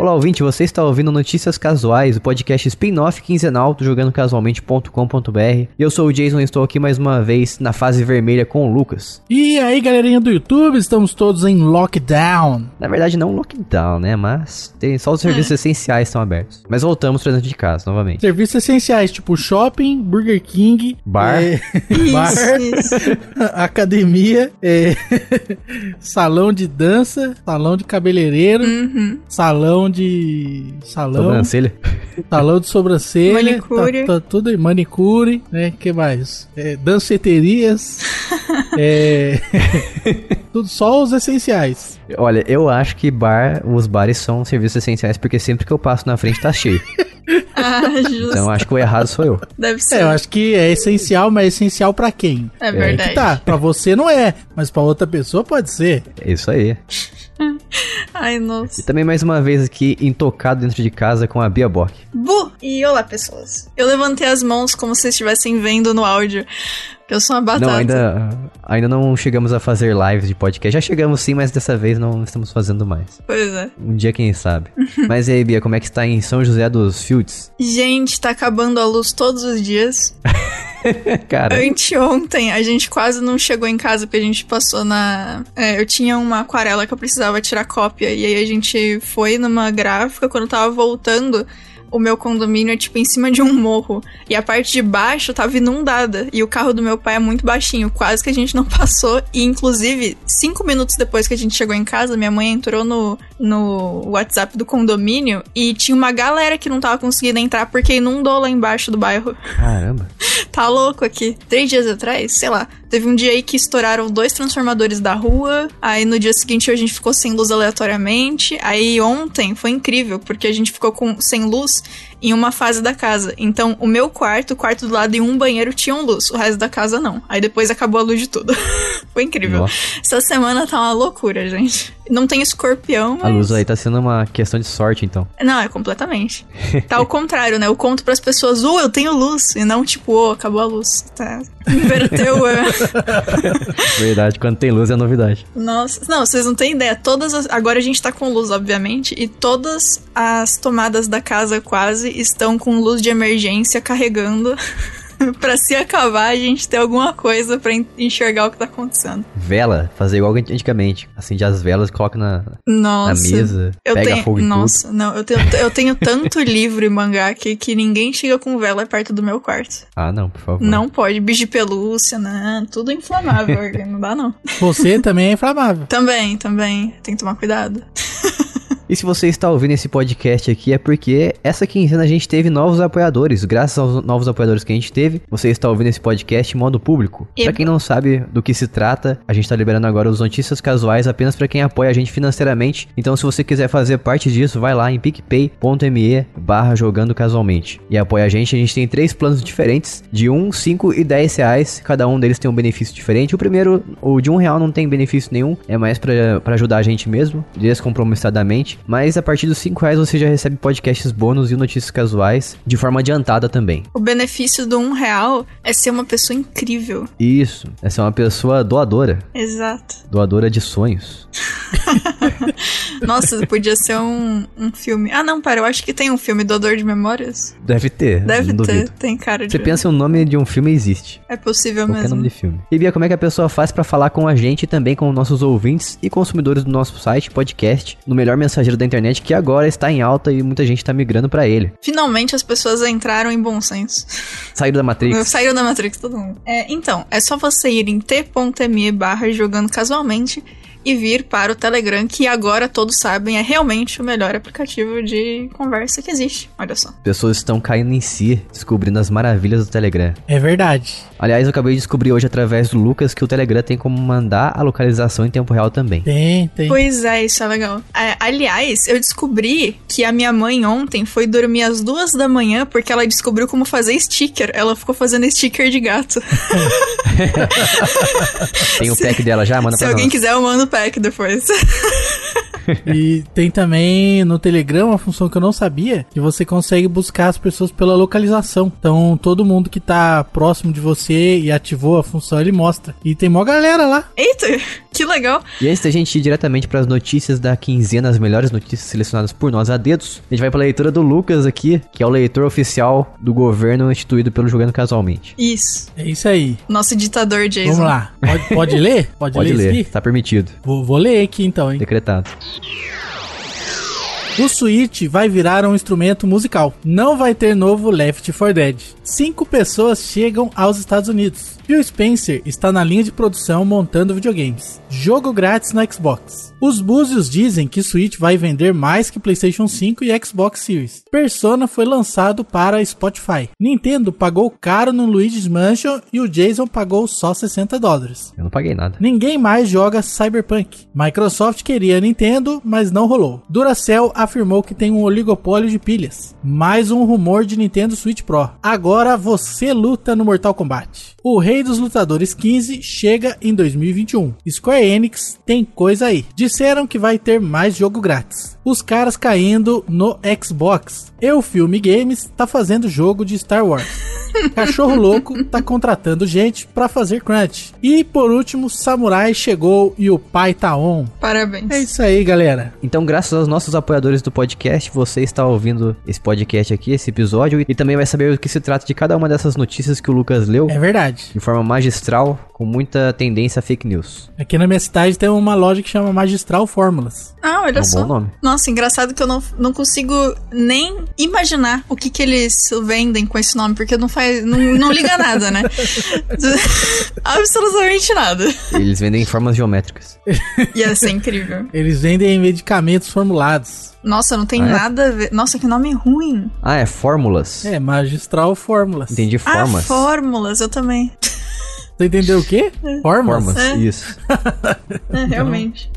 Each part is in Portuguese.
Olá, ouvinte, você está ouvindo Notícias Casuais, o podcast spin-off quinzenal do jogandocasualmente.com.br. E eu sou o Jason e estou aqui mais uma vez na fase vermelha com o Lucas. E aí, galerinha do YouTube, estamos todos em lockdown. Na verdade, não lockdown, né? Mas tem só os serviços essenciais estão abertos. Mas voltamos para dentro de casa novamente. Serviços essenciais, tipo shopping, Burger King, Bar. é, Isso, bar, isso. academia, é, salão de dança, salão de cabeleireiro, Uhum. salão de. Salão. Sobrancelha. Salão de sobrancelha. Manicure. Tá, tá tudo aí. Manicure, né? que mais? É, danceterias. é, tudo só os essenciais. Olha, eu acho que bar, os bares são serviços essenciais porque sempre que eu passo na frente tá cheio. Ah, justo. Então acho que o errado sou eu. Deve ser. É, eu acho que é essencial, mas é essencial pra quem? É verdade. que tá. Pra você não é, mas pra outra pessoa pode ser. É isso aí. Ai, E nossa. também mais uma vez aqui, intocado dentro de casa com a Bia Bock. Bu! E olá, pessoas. Eu levantei as mãos como se estivessem vendo no áudio. Eu sou uma batata. Não, ainda, ainda não chegamos a fazer lives de podcast. Já chegamos sim, mas dessa vez não estamos fazendo mais. Pois é. Um dia, quem sabe. mas e aí, Bia, como é que está em São José dos Fields? Gente, tá acabando a luz todos os dias. Cara, Anteontem a gente quase não chegou em casa porque a gente passou na. é, eu tinha uma aquarela que eu precisava tirar cópia. E aí a gente foi numa gráfica. Quando eu tava voltando, o meu condomínio é tipo em cima de um morro. E a parte de baixo tava inundada. E o carro do meu pai é muito baixinho. Quase que a gente não passou. E inclusive, cinco minutos depois que a gente chegou em casa, minha mãe entrou no, no WhatsApp do condomínio e tinha uma galera que não tava conseguindo entrar porque inundou lá embaixo do bairro. caramba. Tá louco aqui. Três dias atrás, sei lá. Teve um dia aí que estouraram dois transformadores da rua. Aí no dia seguinte a gente ficou sem luz aleatoriamente. Aí ontem foi incrível, porque a gente ficou com, sem luz em uma fase da casa. Então o meu quarto, o quarto do lado e um banheiro tinham luz. O resto da casa não. Aí depois acabou a luz de tudo. foi incrível. Nossa. Essa semana tá uma loucura, gente. Não tem escorpião, A mas... luz aí tá sendo uma questão de sorte, então. Não, é completamente. Tá ao contrário, né? Eu conto pras pessoas, uh, eu tenho luz. E não tipo, oh, acabou a luz. Tá. Inverteu, é. Verdade, quando tem luz é novidade. Nossa. Não, vocês não têm ideia. Todas as... Agora a gente tá com luz, obviamente. E todas as tomadas da casa quase estão com luz de emergência carregando. pra se acabar, a gente ter alguma coisa pra en- enxergar o que tá acontecendo. Vela, fazer igual antigamente. Acende as velas, coloca na, Nossa. na mesa, Eu pega tenho, fogo em tudo. nossa, não, eu tenho, eu tenho tanto livro e mangá aqui que ninguém chega com vela perto do meu quarto. Ah, não, por favor. Não pode, bicho de pelúcia, não, tudo inflamável, não dá não. Você também é inflamável. Também, também, tem que tomar cuidado. E se você está ouvindo esse podcast aqui é porque essa quinzena a gente teve novos apoiadores. Graças aos novos apoiadores que a gente teve, você está ouvindo esse podcast em modo público. E- Pra quem não sabe do que se trata, a gente tá liberando agora os notícias casuais apenas pra quem apoia a gente financeiramente. Então se você quiser fazer parte disso, vai lá em picpay.me barra jogando casualmente. E apoia a gente, a gente tem três planos diferentes, de 1, 5 e 10 reais. Cada um deles tem um benefício diferente. O primeiro, o de 1 real não tem benefício nenhum, é mais pra ajudar a gente mesmo, descompromissadamente. Mas a partir dos 5 reais você já recebe podcasts bônus e notícias casuais de forma adiantada também. O benefício do um real é ser uma pessoa incrível. Isso, é uma pessoa doadora, Exato. doadora de sonhos. Nossa, podia ser um, um filme. Ah, não, pera, eu acho que tem um filme Doador de Memórias. Deve ter, Deve ter, duvido. tem cara de. Você pensa um nome de um filme existe. É possível Qualquer mesmo. nome de filme. E Bia, como é que a pessoa faz pra falar com a gente e também com nossos ouvintes e consumidores do nosso site, podcast, no melhor mensageiro da internet que agora está em alta e muita gente tá migrando pra ele. Finalmente as pessoas entraram em bom senso. Saíram da Matrix. Saiu da Matrix todo mundo. É, então, é só você ir em t.me barra jogando casualmente e vir para o Telegram, que agora todos sabem é realmente o melhor aplicativo de conversa que existe. Olha só. Pessoas estão caindo em si, descobrindo as maravilhas do Telegram. É verdade. Aliás, eu acabei de descobrir hoje através do Lucas que o Telegram tem como mandar a localização em tempo real também. Tem, tem. Pois é, isso é legal. É, aliás, eu descobri que a minha mãe ontem foi dormir às duas da manhã porque ela descobriu como fazer sticker. Ela ficou fazendo sticker de gato. Tem o pack dela já? Manda Se pra alguém nós. quiser, eu mando pack depois. e tem também no Telegram uma função que eu não sabia, que você consegue buscar as pessoas pela localização. Então, todo mundo que tá próximo de você e ativou a função, ele mostra. E tem mó galera lá. Eita, que legal. E antes da gente ir diretamente para as notícias da quinzena, as melhores notícias selecionadas por nós a dedos, a gente vai para a leitura do Lucas aqui, que é o leitor oficial do governo instituído pelo Jogando Casualmente. Isso. É isso aí. Nosso ditador Jason. Vamos lá. Pode, pode ler? Pode, Pode ler, ler, tá permitido. Vou, vou ler aqui então, hein? Decretado. O Switch vai virar um instrumento musical. Não vai ter novo Left 4 Dead. Cinco pessoas chegam aos Estados Unidos. Phil Spencer está na linha de produção montando videogames. Jogo grátis no Xbox. Os búzios dizem que Switch vai vender mais que PlayStation 5 e Xbox Series. Persona foi lançado para Spotify. Nintendo pagou caro no Luigi's Mansion e o Jason pagou só 60 dólares. Eu não paguei nada. Ninguém mais joga Cyberpunk. Microsoft queria Nintendo, mas não rolou. Duracell afirmou que tem um oligopólio de pilhas. Mais um rumor de Nintendo Switch Pro. Agora você luta no Mortal Kombat. O Rei dos Lutadores 15 chega em 2021. Square Enix tem coisa aí. Disseram que vai ter mais jogo grátis. Os caras caindo no Xbox. Eu Filme Games tá fazendo jogo de Star Wars. Cachorro Louco tá contratando gente pra fazer crunch. E por último, Samurai chegou e o pai tá on. Parabéns. É isso aí, galera. Então, graças aos nossos apoiadores do podcast, você está ouvindo esse podcast aqui, esse episódio, e também vai saber o que se trata de cada uma dessas notícias que o Lucas leu É verdade. de forma magistral, com muita tendência a fake news. Aqui na minha cidade tem uma loja que chama Magistral Fórmulas. Ah, olha É um só. bom nome. Nossa, engraçado que eu não, não consigo nem imaginar o que, que eles vendem com esse nome, porque não faz. Não, não liga nada, né? Absolutamente nada. Eles vendem formas geométricas. Ia ser incrível. Eles vendem medicamentos formulados. Nossa, não tem Ah, é? nada a ver. Nossa, que nome ruim. Ah, é fórmulas. É, Magistral Fórmulas. Entendi formas. Ah, fórmulas, eu também. Você entendeu o quê? Fórmulas? Formas, É. isso. É, realmente.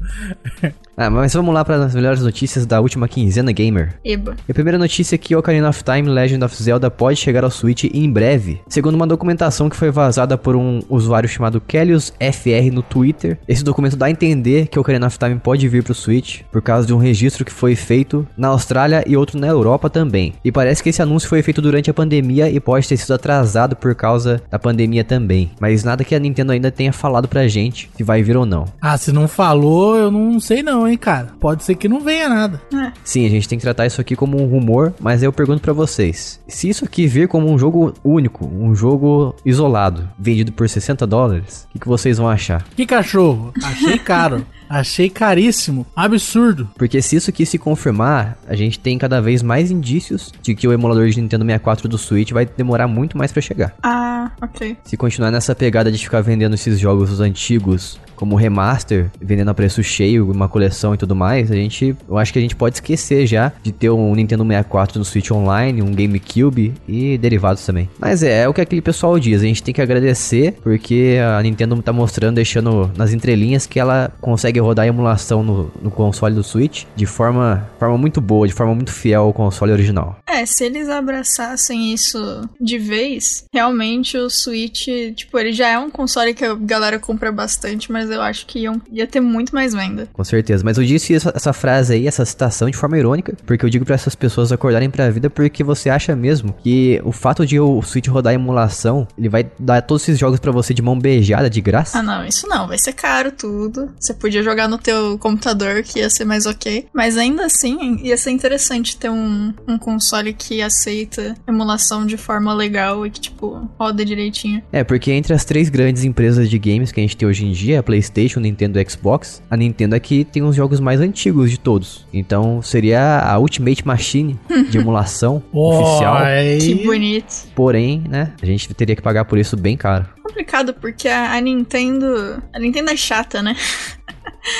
Ah, mas vamos lá para as melhores notícias da última quinzena gamer. Eba. E a primeira notícia é que Ocarina of Time Legend of Zelda pode chegar ao Switch em breve. Segundo uma documentação que foi vazada por um usuário chamado Kellius FR no Twitter, esse documento dá a entender que Ocarina of Time pode vir pro Switch por causa de um registro que foi feito na Austrália e outro na Europa também. E parece que esse anúncio foi feito durante a pandemia e pode ter sido atrasado por causa da pandemia também. Mas nada que a Nintendo ainda tenha falado pra gente se vai vir ou não. Ah, se não falou, eu não sei não, hein, cara. Pode ser que não venha nada. Sim, a gente tem que tratar isso aqui como um rumor, mas aí eu pergunto pra vocês: se isso aqui vir como um jogo único, um jogo isolado, vendido por 60 dólares, o que, que vocês vão achar? Que cachorro? Achei caro. Achei caríssimo. Absurdo. Porque se isso aqui se confirmar, a gente tem cada vez mais indícios de que o emulador de Nintendo 64 do Switch vai demorar muito mais pra chegar. Ah, ok. Se continuar nessa pegada de ficar vendendo esses jogos antigos como remaster, vendendo a preço cheio, uma coleção e tudo mais, a gente, eu acho que a gente pode esquecer já de ter um Nintendo 64 no Switch Online, um GameCube e derivados também. Mas é, é o que aquele pessoal diz, a gente tem que agradecer porque a Nintendo tá mostrando, deixando nas entrelinhas que ela consegue rodar a emulação no, no console do Switch de forma, forma muito boa, de forma muito fiel ao console original. É, se eles abraçassem isso de vez, realmente o Switch, tipo, ele já é um console que a galera compra bastante, mas eu acho que iam- ia ter muito mais venda. Com certeza. Mas eu disse essa, essa frase aí, essa citação de forma irônica, porque eu digo pra essas pessoas acordarem pra vida porque você acha mesmo que o fato de o Switch rodar emulação, ele vai dar todos esses jogos pra você de mão beijada de graça? Ah, não, isso não, vai ser caro tudo. Você podia jogar no teu computador, que ia ser mais ok. Mas ainda assim, ia ser interessante ter um, um console que aceita emulação de forma legal e que, tipo, roda direitinho. É, porque entre as três grandes empresas de games que a gente tem hoje em dia, a PlayStation, Nintendo e Xbox, a Nintendo aqui tem os jogos mais antigos de todos. Então seria a Ultimate Machine de emulação oficial. Oi. Que bonito. Porém, né, a gente teria que pagar por isso bem caro. Complicado, porque a, a Nintendo. A Nintendo é chata, né?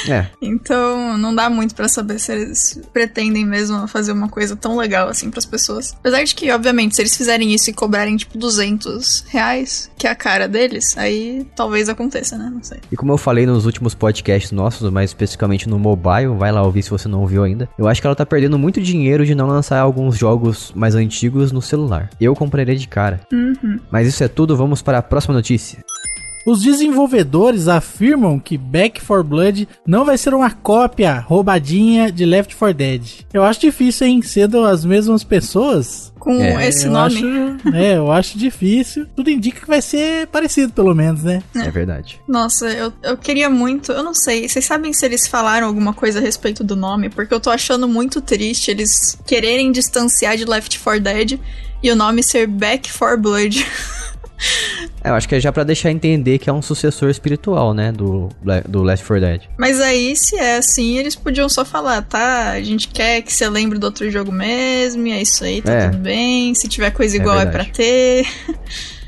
É, Então não dá muito pra saber se eles pretendem mesmo fazer uma coisa tão legal assim pras pessoas. Apesar de que, obviamente, se eles fizerem isso e cobrarem tipo 200 reais, que é a cara deles, aí talvez aconteça, né? Não sei. E como eu falei nos últimos podcasts nossos, mais especificamente no mobile, vai lá ouvir se você não ouviu ainda. Eu acho que ela tá perdendo muito dinheiro de não lançar alguns jogos mais antigos no celular. Eu compraria de cara. Uhum. Mas isso é tudo, vamos para a próxima notícia. Os desenvolvedores afirmam que Back 4 Blood não vai ser uma cópia roubadinha de Left 4 Dead. Eu acho difícil, hein? Sendo as mesmas pessoas. Com É, esse eu nome. Acho, é, eu acho difícil. Tudo indica que vai ser parecido, pelo menos, né? É verdade. Nossa, eu, eu queria muito. Eu não sei. Vocês sabem se eles falaram alguma coisa a respeito do nome? Porque eu tô achando muito triste eles quererem distanciar de Left 4 Dead e o nome ser Back 4 Blood. É, eu acho que é já pra deixar entender que é um sucessor espiritual, né, do, do Last 4 Dead. Mas aí, se é assim, eles podiam só falar, tá? A gente quer que você lembre do outro jogo mesmo, e é isso aí, tá É. tudo bem. Se tiver coisa É igual é, verdade. pra ter.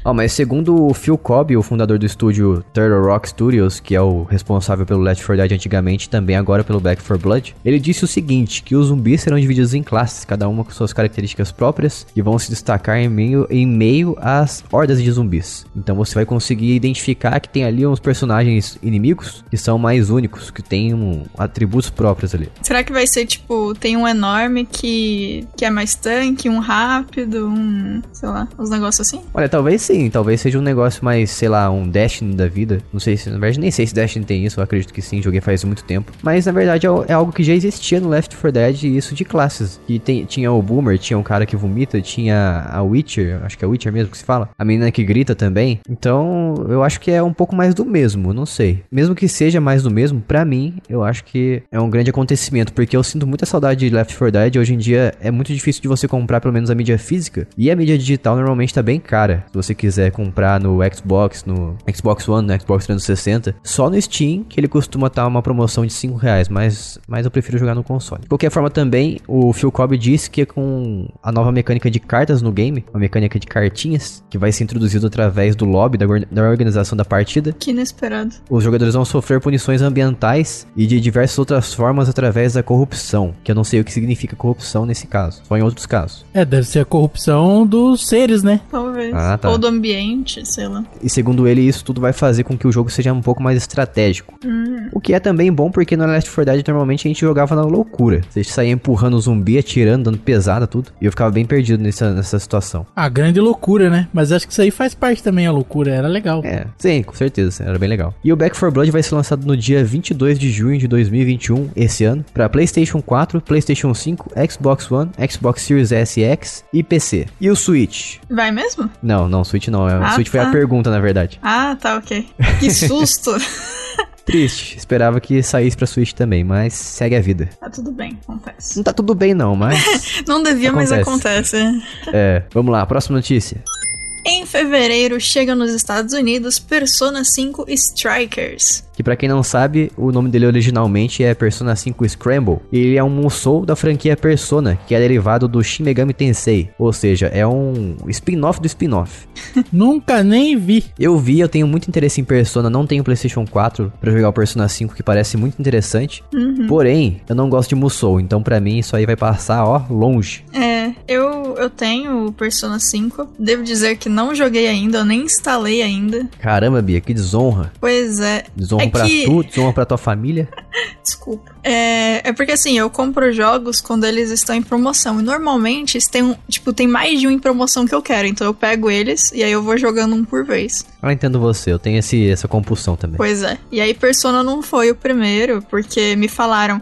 Ó, mas segundo o Phil Cobb, o fundador do estúdio Turtle Rock Studios, que é o responsável pelo Left 4 Dead antigamente, e também agora pelo Back 4 Blood, ele disse o seguinte, que os zumbis serão divididos em classes, cada uma com suas características próprias, e vão se destacar em meio, em meio às hordas de zumbis. Então você vai conseguir identificar que tem ali uns personagens inimigos que são mais únicos, que têm um, atributos próprios ali. Será que vai ser tipo, tem um enorme que, que é mais tanque, um rápido, um. sei lá, uns negócios assim? Olha, talvez sim, talvez seja um negócio mais, sei lá, um Destiny da vida. Não sei se, na verdade, nem sei se Destiny tem isso, eu acredito que sim, joguei faz muito tempo. Mas na verdade é, é algo que já existia no Left 4 Dead, e isso de classes. Que tem, tinha o Boomer, tinha um cara que vomita, tinha a Witcher, acho que é Witcher mesmo que se fala, a menina que grita também. Então eu acho que é um pouco mais do mesmo, não sei. Mesmo que seja mais do mesmo, pra mim, eu acho que é um grande acontecimento, porque eu sinto muita saudade de Left 4 Dead. Hoje em dia é muito difícil de você comprar pelo menos a mídia física, e a mídia digital normalmente tá bem cara. Se você quiser comprar no Xbox, no Xbox One, no Xbox 360, só no Steam que ele costuma estar uma promoção de 5 reais, mas, mas eu prefiro jogar no console. De qualquer forma também, o Phil Cobb disse que com a nova mecânica de cartas no game, uma mecânica de cartinhas, que vai ser introduzida através do lobby da, da organização da partida, Que inesperado. os jogadores vão sofrer punições ambientais e de diversas outras formas através da corrupção, que eu não sei o que significa corrupção nesse caso, só em outros casos. É, deve ser a corrupção dos seres, né? Talvez. Ah, tá. Ou do ambiente, sei lá. E segundo ele, isso tudo vai fazer com que o jogo seja um pouco mais estratégico. Hum. O que é também bom porque no Last 4 Dead normalmente a gente jogava na loucura. Você saía empurrando o zumbi, atirando, dando pesada, tudo. E eu ficava bem perdido nessa, nessa situação. A grande loucura, né? Mas acho que isso aí faz parte também, a loucura. Era legal. É, sim, com certeza, era bem legal. E o Back 4 Blood vai ser lançado no dia 22 de junho de 2021, esse ano, para PlayStation 4, PlayStation 5, Xbox One, Xbox Series S e X e PC. E o Switch? Vai mesmo? Não, não, Switch não. é- O Ah, Switch foi tá. a pergunta, na verdade. Ah, tá, ok. Que susto! Triste, esperava que saísse pra Switch também, mas segue a vida. tá tudo bem, acontece. Não tá tudo bem não, mas Não devia, mas Acontece. acontece. é, vamos lá, próxima notícia. Em fevereiro, chega nos Estados Unidos Persona 5 Strikers. Que pra quem não sabe, o nome dele originalmente é Persona 5 Scramble. E ele é um Musou da franquia Persona, que é derivado do Shin Megami Tensei. Ou seja, é um spin-off do spin-off. Nunca nem vi. Eu vi, eu tenho muito interesse em Persona, não tenho PlayStation 4 pra jogar o Persona 5, que parece muito interessante. Porém, eu não gosto de Musou, então pra mim isso aí vai passar, ó, longe. É, eu, eu tenho o Persona 5. Devo dizer que não joguei ainda, eu nem instalei ainda. Caramba, Bia, que desonra. Pois é. Desonra É pra que- tu, desonra pra tua família. Desculpa. É, é porque assim, eu compro jogos quando eles estão em promoção. E normalmente têm um, tipo, tem mais de um em promoção que eu quero. Então eu pego eles e aí eu vou jogando um por vez. Eu entendo você, eu tenho esse, essa compulsão também. Pois é. E aí Persona não foi o primeiro, porque me falaram.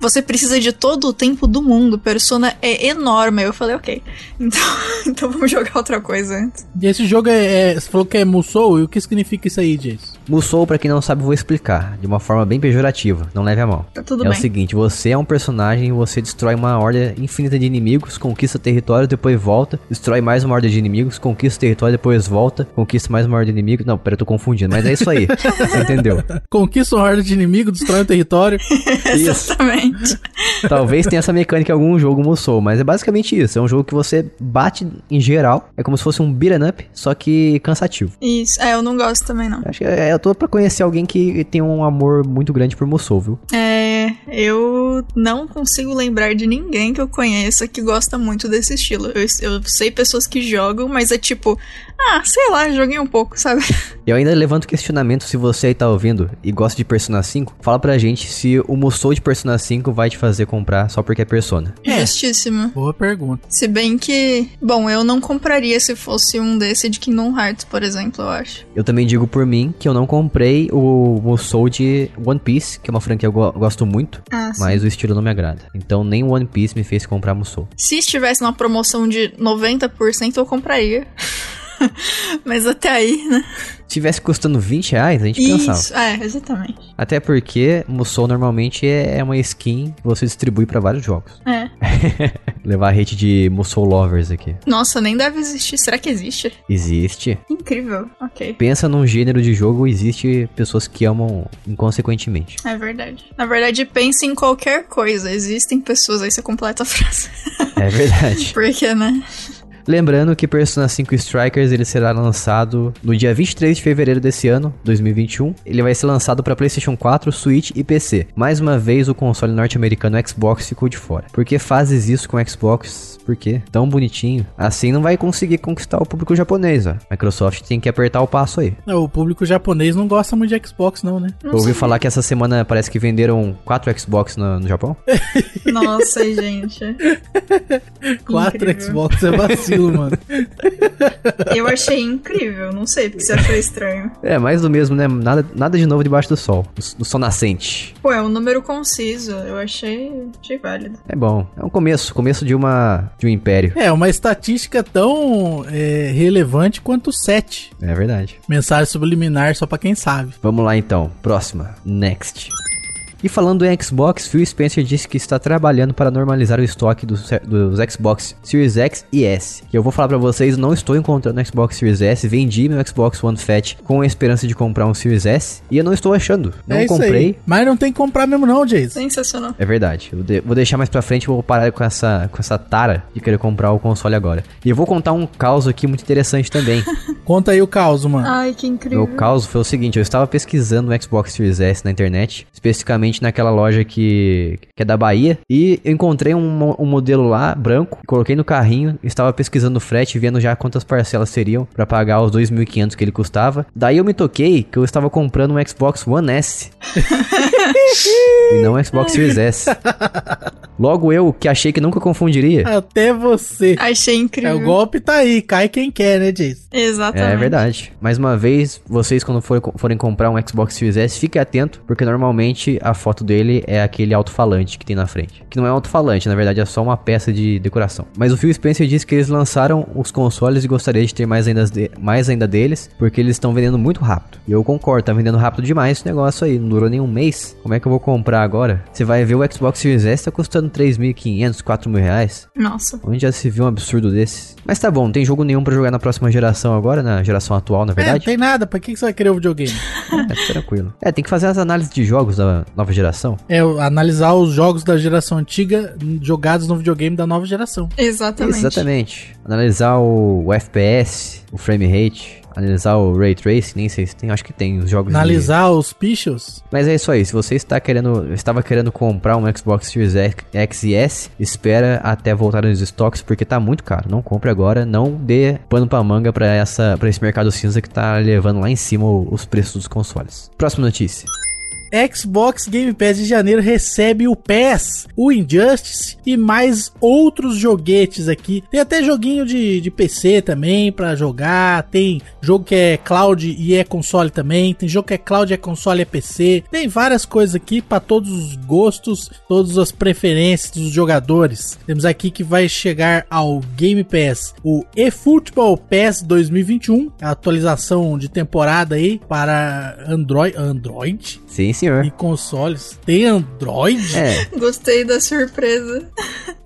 Você precisa de todo o tempo do mundo. Persona é enorme. Eu falei, ok. Então, então vamos jogar outra coisa antes. E esse jogo é, é- Você falou que é Musou, e o que significa isso aí, Jason? Musou, pra quem não sabe, eu vou explicar. De uma forma bem pejorativa, não leve a mal. Tá tudo é bem. o seguinte, você é um personagem, você destrói uma horda infinita de inimigos, conquista território, depois volta, destrói mais uma horda de inimigos, conquista território, depois volta, conquista mais uma horda de inimigos. Não, pera, eu tô confundindo, mas é isso aí. você entendeu? Conquista uma horda de inimigo, destrói um território. Exatamente. Talvez tenha essa mecânica em algum jogo Musou, mas é basicamente isso. É um jogo que você bate em geral, é como se fosse um beat'em up, só que cansativo. Isso. É, eu não gosto também, não. Acho que é, tô pra conhecer alguém que tem um amor muito grande por Musou, viu? É, eu não consigo lembrar de ninguém que eu conheça que gosta muito desse estilo. Eu, eu sei pessoas que jogam, mas é tipo, ah, sei lá, joguei um pouco, sabe? Eu ainda levanto questionamento se você aí tá ouvindo e gosta de Persona 5, fala pra gente se o Musou de Persona 5 vai te fazer comprar só porque é Persona. É. Justíssimo. Boa pergunta. Se bem que, bom, eu não compraria se fosse um desse de Kingdom Hearts, por exemplo, eu acho. Eu também digo por mim que eu não comprei o Musou de One Piece, que é uma franquia que eu go- gosto muito, Ah, sim. mas o estilo não me agrada. Então nem o One Piece me fez comprar Musou. Se estivesse numa promoção de 90%, eu compraria. Mas até aí, né? Se tivesse custando 20 reais, a gente pensava. Isso, é, exatamente. Até porque Musou normalmente é é uma skin que você distribui pra vários jogos. É. Levar a hate de Musou lovers aqui. Nossa, nem deve existir. Será que existe? Existe. Incrível. Ok. Pensa num gênero de jogo, existe pessoas que amam inconsequentemente. É verdade. Na verdade, pense em qualquer coisa. Existem pessoas, aí você completa a frase. É verdade. Porque, né? Lembrando que Persona 5 Strikers ele será lançado no dia 23 de fevereiro desse ano, 2021. Ele vai ser lançado para PlayStation 4, Switch e PC. Mais uma vez o console norte-americano Xbox ficou de fora. Por que fazes isso com Xbox? Por quê? Tão bonitinho. Assim não vai conseguir conquistar o público japonês, ó. Microsoft tem que apertar o passo aí. É, O público japonês não gosta muito de Xbox, não, né? Não Eu ouvi falar que essa semana parece que venderam 4 Xbox no, no Japão. Nossa, gente. Quatro Incrível. Xbox é vacilo, mano. Eu achei incrível. Não sei porque você achou estranho. É, mais do mesmo, né? Nada, nada de novo debaixo do sol. Do, do sol nascente. Pô, é um número conciso. Eu achei, achei válido. É bom. É um começo. Começo de uma de um império. É, uma estatística tão é, relevante quanto 7. É verdade. Mensagem subliminar só pra quem sabe. Vamos lá então. Próxima. Next. E falando em Xbox, Phil Spencer disse que está trabalhando para normalizar o estoque dos, dos Xbox Series X e S. E eu vou falar pra vocês, não estou encontrando o Xbox Series S, vendi meu Xbox One Fat com a esperança de comprar um Series S e eu não estou achando. Não é isso comprei. aí. Mas não tem que comprar mesmo não, Jason. Sensacional. É verdade. Eu de- vou deixar mais pra frente, vou parar com essa, com essa tara de querer comprar o console agora. E eu vou contar um caos aqui muito interessante também. Conta aí o caos, mano. Ai, que incrível. Meu caos foi o seguinte, eu estava pesquisando o Xbox Series S na internet, especificamente naquela loja que, que é da Bahia, e eu encontrei um, um modelo lá, branco, coloquei no carrinho, estava pesquisando o frete, vendo já quantas parcelas seriam para pagar os 2.500 que ele custava. Daí eu me toquei que eu estava comprando um Xbox One S. e não um Xbox Series S. Logo eu, que achei que nunca confundiria. Até você. Achei É, incrível. o golpe tá aí, cai quem quer, né, Jason? Exatamente. É verdade. Mais uma vez, vocês quando forem, forem comprar um Xbox Series S, fiquem atentos, porque normalmente a foto dele é aquele alto-falante que tem na frente. Que não é alto-falante, na verdade é só uma peça de decoração. Mas o Phil Spencer disse que eles lançaram os consoles e gostaria de ter mais ainda, de- mais ainda deles, porque eles estão vendendo muito rápido. E eu concordo, tá vendendo rápido demais esse negócio aí, não durou nem um mês. Como é que eu vou comprar agora? Você vai ver o Xbox Series S tá custando 3.500, 4.000 reais. Nossa. Onde já se viu um absurdo desse? Mas tá bom, não tem jogo nenhum pra jogar na próxima geração agora, na geração atual, na É, não verdade? tem nada, pra que que você vai querer o videogame? É, tranquilo. É, tem que fazer as análises de jogos da nova geração. É, analisar os jogos da geração antiga jogados no videogame da nova geração. Exatamente. Exatamente. Analisar o, o FPS, o frame rate, analisar o ray tracing, nem sei se tem, acho que tem os jogos de- Analisar os pichos. Mas é isso aí, se você está querendo, estava querendo comprar um Xbox Series X e S, espera até voltarem os estoques porque tá muito caro. Não compre agora, não dê pano pra manga pra essa para esse mercado cinza que tá levando lá em cima os preços dos consoles. Próxima notícia. Xbox Game Pass de janeiro recebe o PES, o Injustice e mais outros joguetes aqui. Tem até joguinho de, de PC também pra jogar. Tem jogo que é cloud e é console também. Tem jogo que é cloud e é console e é PC. Tem várias coisas aqui pra todos os gostos, todas as preferências dos jogadores. Temos aqui que vai chegar ao Game Pass o eFootball Pass 2021, a atualização de temporada aí para Android, Android Sim, e senhor. consoles. Tem Android? É, Gostei da surpresa.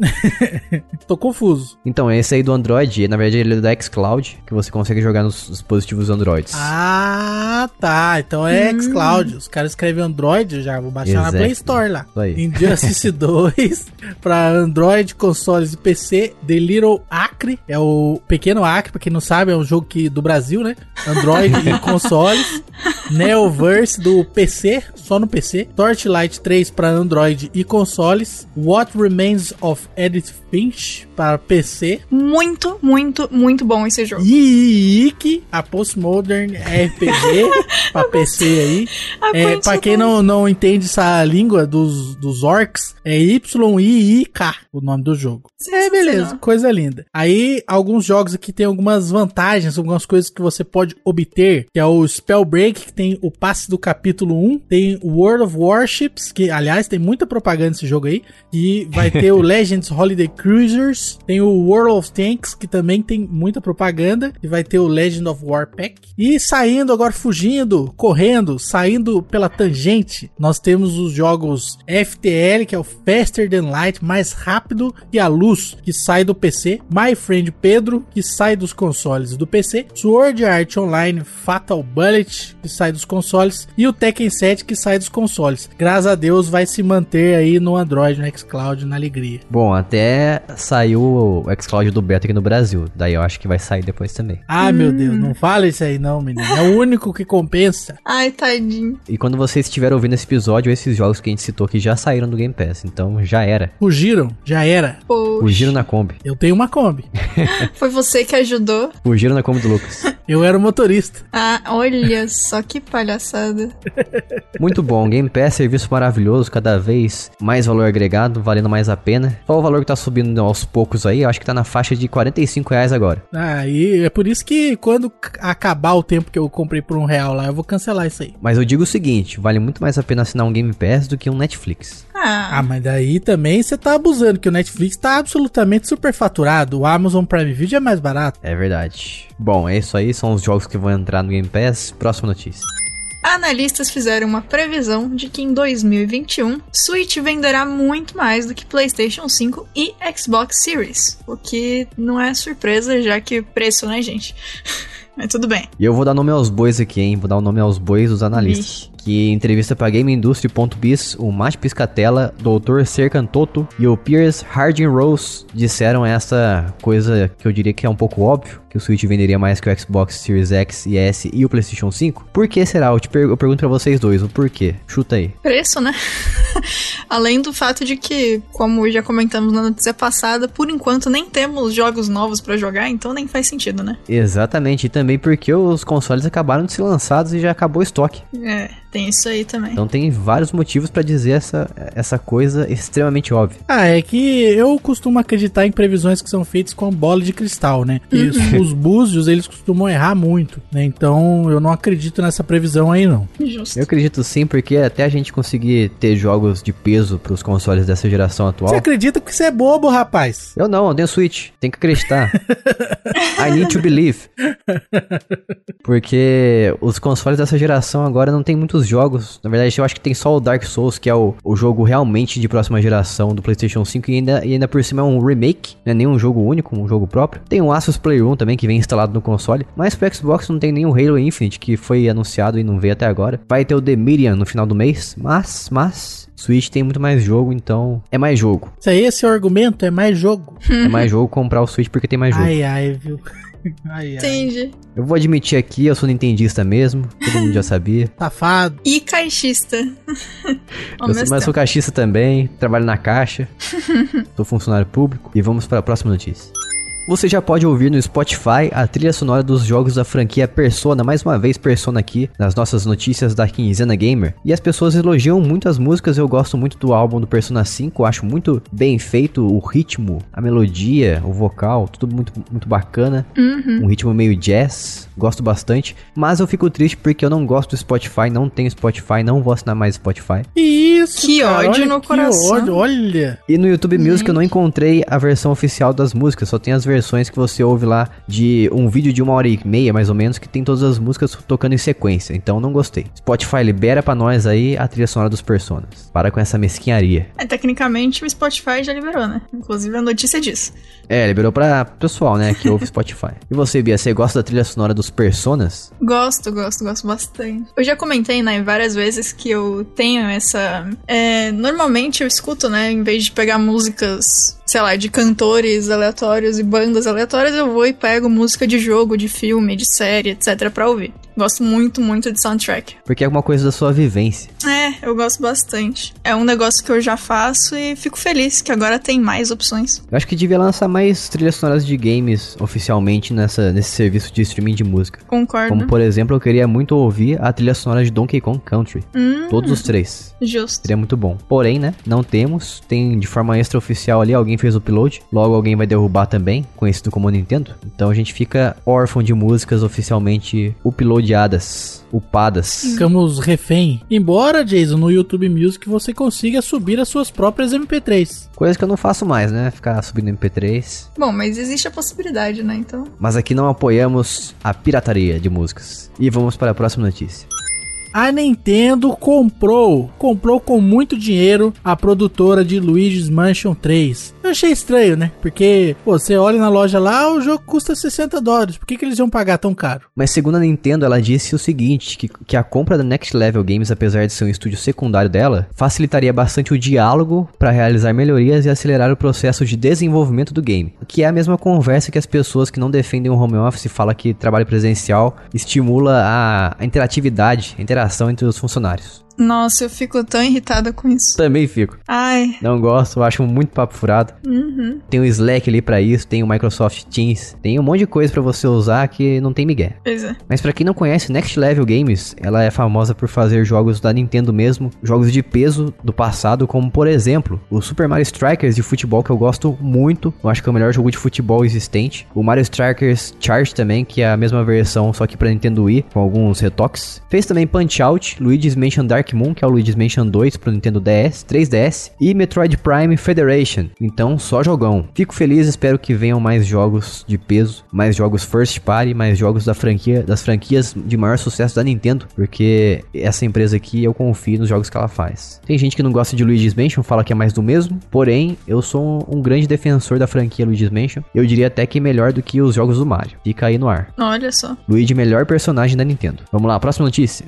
Tô confuso. Então, esse aí do Android, na verdade ele é da xCloud, que você consegue jogar nos dispositivos Androids. Ah, tá. Então é Hum. xCloud. Os caras escrevem Android, eu já vou baixar na. Play Store lá. Isso aí. Injustice 2 para Android, consoles e PC. The Little Acre é o Pequeno Acre, pra quem não sabe, é um jogo que, do Brasil, né? Android e consoles. Neoverse do PC, só no PC. Torchlight 3 para Android e consoles. What Remains of Edith Finch para PC. Muito, muito, muito bom esse jogo. Yik, a Postmodern RPG pra PC aí. É, pra quem não, não entende essa língua dos, dos orcs, é Y-I-I-K o nome do jogo. É, beleza, coisa linda. Aí, alguns jogos aqui tem algumas vantagens, algumas coisas que você pode obter, que é o Spellbreak, que tem o passe do capítulo 1, tem o World of Warships, que, aliás, tem muita propaganda nesse jogo aí, e vai ter o Legends Holiday Cruisers, tem o World of Tanks, que também tem muita propaganda, e vai ter o Legend of War Pack. E saindo agora, fugindo, correndo, saindo pela tangente, nós temos os jogos FTL, que é o Faster Than Light, mais rápido que a luz, que sai do PC. My Friend Pedro, que sai dos consoles do PC. Sword Art Online Fatal Bullet, que sai dos consoles. E o Tekken 7, que sai dos consoles. Graças a Deus vai se manter aí no Android, no xCloud, na alegria. Bom, até saiu o xCloud do beta aqui no Brasil. Daí eu acho que vai sair depois também. Ah, meu Deus, não fala isso aí não, menino. É o único que compensa. Ai, tadinho. E quando vocês estiverem ouvindo esse episódio, esses jogos que a gente citou aqui já saíram do Game Pass. Então já era. Fugiram, já era. Pô, Fugiram na Kombi. Eu tenho uma Kombi. foi você que ajudou. Fugiram na Kombi do Lucas. Eu era o motorista. Ah, olha só que palhaçada. Muito bom, Game Pass, serviço maravilhoso, cada vez mais valor agregado, valendo mais a pena. Só o valor que tá subindo aos poucos aí, eu acho que tá na faixa de 45 reais agora. Ah, e é por isso que quando acabar o tempo que eu comprei por um real lá, eu vou cancelar isso aí. Mas eu digo o seguinte, vale muito mais a pena assinar um Game Pass do que um Netflix. Ah, Ah, mas daí também você tá abusando, que o Netflix tá absolutamente superfaturado. O Amazon Prime Video é mais barato. É verdade. Bom, é isso aí, são os jogos que vão entrar no Game Pass. Próxima notícia. analistas fizeram uma previsão de que em 2021 Switch venderá muito mais do que PlayStation 5 e Xbox Series. O que não é surpresa, já que preço, né, gente? Mas tudo bem. E eu vou dar nome aos bois aqui, hein? Vou dar o nome aos bois dos analistas. Que em entrevista pra GameIndustry.biz, o Mate Piscatella, Dr. Sercantoto e o Piers Harding Rose disseram essa coisa que eu diria que é um pouco óbvio, que o Switch venderia mais que o Xbox Series X e S e o PlayStation 5. Por que será? Eu, te per- eu pergunto pra vocês dois, o porquê? Chuta aí. Preço, né? Além do fato de que, como já comentamos na notícia passada, por enquanto nem temos jogos novos pra jogar, então nem faz sentido, né? Exatamente, e também porque os consoles acabaram de ser lançados e já acabou o estoque. É, tem isso aí também. Então tem vários motivos pra dizer essa, essa coisa extremamente óbvia. Ah, é que eu costumo acreditar em previsões que são feitas com bola de cristal, né? E os, os búzios, eles costumam errar muito, né? Então eu não acredito nessa previsão aí, não. Justo. Eu acredito sim, porque até a gente conseguir ter jogos de peso pros consoles dessa geração atual. Você acredita que você é bobo, rapaz? Eu não, eu tenho Switch. Tem que acreditar. I need to believe. Porque os consoles dessa geração agora não tem muitos jogos. Na verdade, eu acho que tem só o Dark Souls, que é o, o jogo realmente de próxima geração do PlayStation 5. E ainda, e ainda por cima é um remake, não é nem um jogo único, um jogo próprio. Tem o Asus Playroom também, que vem instalado no console. Mas pro Xbox não tem nem o Halo Infinite, que foi anunciado e não veio até agora. Vai ter o The Medium no final do mês. Mas, mas. Switch tem muito mais jogo, então é mais jogo. Se é esse o argumento, é mais jogo. É mais jogo comprar o Switch porque tem mais jogo. Ai, ai, viu? Ai. Entendi. Eu vou admitir aqui, eu sou nintendista mesmo, todo mundo já sabia. Safado. E caixista. Eu sou, mas sou caixista também, trabalho na caixa, sou funcionário público. E vamos para a próxima notícia. Você já pode ouvir no Spotify a trilha sonora dos jogos da franquia Persona, mais uma vez Persona aqui, nas nossas notícias da Quinzena Gamer. E as pessoas elogiam muito as músicas, eu gosto muito do álbum do Persona 5, acho muito bem feito o ritmo, a melodia, o vocal, tudo muito, muito bacana. Um ritmo meio jazz, gosto bastante. Mas eu fico triste porque eu não gosto do Spotify, não tenho Spotify, não vou assinar mais Spotify. Que isso, Que cara, ódio olha no que coração. ódio, olha. E no YouTube Music eu não encontrei a versão oficial das músicas, só tem as versões que você ouve lá de um vídeo de uma hora e meia, mais ou menos, que tem todas as músicas tocando em sequência. Então não gostei. Spotify libera pra nós aí a trilha sonora dos Personas. Para com essa mesquinharia. É, tecnicamente o Spotify já liberou, né? Inclusive a notícia diz. É, liberou pra pessoal, né, que ouve Spotify. E você, Bia, você gosta da trilha sonora dos Personas? Gosto, gosto, gosto bastante. Eu já comentei, né, várias vezes que eu tenho essa. É, normalmente eu escuto, né, em vez de pegar músicas, sei lá, de cantores aleatórios e bandas aleatórias, eu vou e pego música de jogo, de filme, de série, etc, pra ouvir. Gosto muito, muito de soundtrack. Porque é alguma coisa da sua vivência. É, eu gosto bastante. É um negócio que eu já faço e fico feliz que agora tem mais opções. Eu acho que devia lançar mais trilhas sonoras de games oficialmente nessa, nesse serviço de streaming de música. Concordo. Como, por exemplo, eu queria muito ouvir a trilha sonora de Donkey Kong Country. Hum, Todos os três. Justo. Seria muito bom. Porém, né, não temos. Tem de forma extraoficial ali, alguém fez o upload. Logo alguém vai derrubar também, conhecido como Nintendo. Então a gente fica órfão de músicas oficialmente uploadadas, upadas. Ficamos refém. Embora, Jason, no YouTube Music você consiga subir as suas próprias MP3. Coisa que eu não faço mais, né? Ficar subindo MP3. Bom, mas existe a possibilidade, né? Então. Mas aqui não apoiamos a pirataria de músicas. E vamos para a próxima notícia. A Nintendo comprou, comprou com muito dinheiro a produtora de Luigi's Mansion 3. Eu achei estranho, né? Porque, pô, você olha na loja lá, o jogo custa 60 dólares. Por que, que eles iam pagar tão caro? Mas segundo a Nintendo, ela disse o seguinte, que, que a compra da Next Level Games, apesar de ser um estúdio secundário dela, facilitaria bastante o diálogo para realizar melhorias e acelerar o processo de desenvolvimento do game. Que é a mesma conversa que as pessoas que não defendem o home office falam que trabalho presencial estimula a, interatividade, a interação entre os funcionários. Nossa, eu fico tão irritada com isso. Também fico. Ai. Não gosto, eu acho muito papo furado. Uhum. Tem o Slack ali pra isso, tem o Microsoft Teams, tem um monte de coisa pra você usar que não tem migué. Pois é. Mas pra quem não conhece, Next Level Games, ela é famosa por fazer jogos da Nintendo mesmo, jogos de peso do passado, como por exemplo, o Super Mario Strikers de futebol que eu gosto muito, eu acho que é o melhor jogo de futebol existente. O Mario Strikers Charge também, que é a mesma versão, só que pra Nintendo Wii, com alguns retoques. Fez também Punch-Out, Luigi's Mansion Dark Moon, que é o Luigi's Mansion 2 pro Nintendo DS, 3DS e Metroid Prime Federation. Então, só jogão. Fico feliz, espero que venham mais jogos de peso, mais jogos first party, mais jogos da franquia, das franquias de maior sucesso da Nintendo, porque essa empresa aqui eu confio nos jogos que ela faz. Tem gente que não gosta de Luigi's Mansion, fala que é mais do mesmo, porém, eu sou um, um grande defensor da franquia Luigi's Mansion. Eu diria até que melhor do que os jogos do Mario. Fica aí no ar. Olha só. Luigi, melhor personagem da Nintendo. Vamos lá, próxima notícia.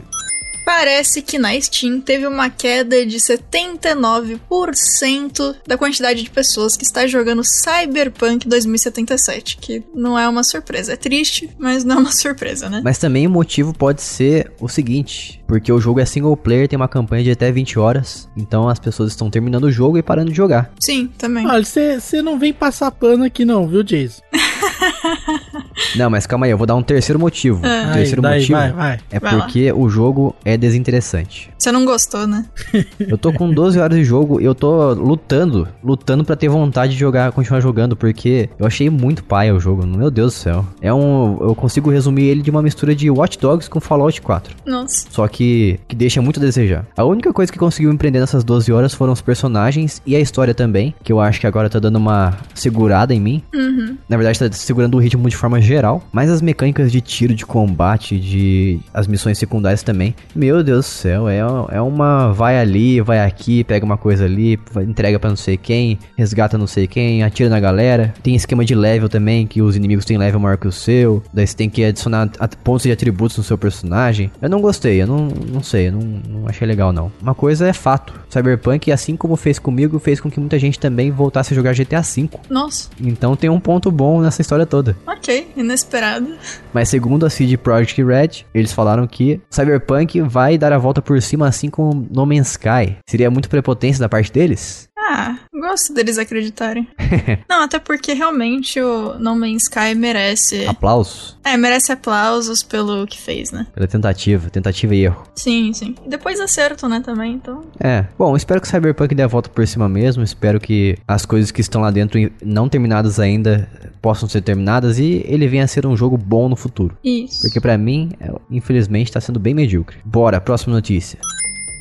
Parece que na Steam teve uma queda de 79% da quantidade de pessoas que está jogando Cyberpunk 2077, que não é uma surpresa. É triste, mas não é uma surpresa, né? Mas também o motivo pode ser o seguinte: porque o jogo é single player, tem uma campanha de até 20 horas, então as pessoas estão terminando o jogo e parando de jogar. Sim, também. Olha, você não vem passar pano aqui não, viu, Jason? Não, mas calma aí, eu vou dar um terceiro motivo. Ah. O terceiro Aí, daí, motivo vai, vai. é Vai lá. porque o jogo é desinteressante. Você não gostou, né? Eu tô com 12 horas de jogo e eu tô lutando, lutando pra ter vontade de jogar, continuar jogando, porque eu achei muito paia o jogo, meu Deus do céu. É um, eu consigo resumir ele de uma mistura de Watch Dogs com Fallout 4. Nossa. Só que, que deixa muito a desejar. A única coisa que conseguiu empreender nessas 12 horas foram os personagens e a história também, que eu acho que agora tá dando uma segurada em mim. Uhum. Na verdade, tá segurando o ritmo de forma geral. Mas as mecânicas de tiro, de combate, de as missões secundárias também. Meu Deus do céu, é, é uma vai ali, vai aqui, pega uma coisa ali, entrega pra não sei quem, resgata não sei quem, atira na galera. Tem esquema de level também, que os inimigos têm level maior que o seu. Daí você tem que adicionar pontos de atributos no seu personagem. Eu não gostei, eu não, não sei, eu não, não achei legal não. Uma coisa é fato. Cyberpunk, assim como fez comigo, fez com que muita gente também voltasse a jogar GTA V. Nossa. Então tem um ponto bom nessa história toda. Ok, inesperado. Mas segundo a CD Projekt Red, eles falaram que Cyberpunk vai dar a volta por cima assim como No Man's Sky. Seria muito prepotência da parte deles? Ah, gosto deles acreditarem. não, até porque realmente o No Man's Sky merece. Aplausos É, merece aplausos pelo que fez, né? pela tentativa, tentativa e erro. Sim, sim. E depois acerto, né, também, então. É, bom, espero que Cyberpunk dê a volta por cima mesmo. Espero que as coisas que estão lá dentro não terminadas ainda possam ser terminadas e ele venha a ser um jogo bom no futuro. Isso. Porque pra mim, é, infelizmente, tá sendo bem medíocre. Bora, próxima notícia.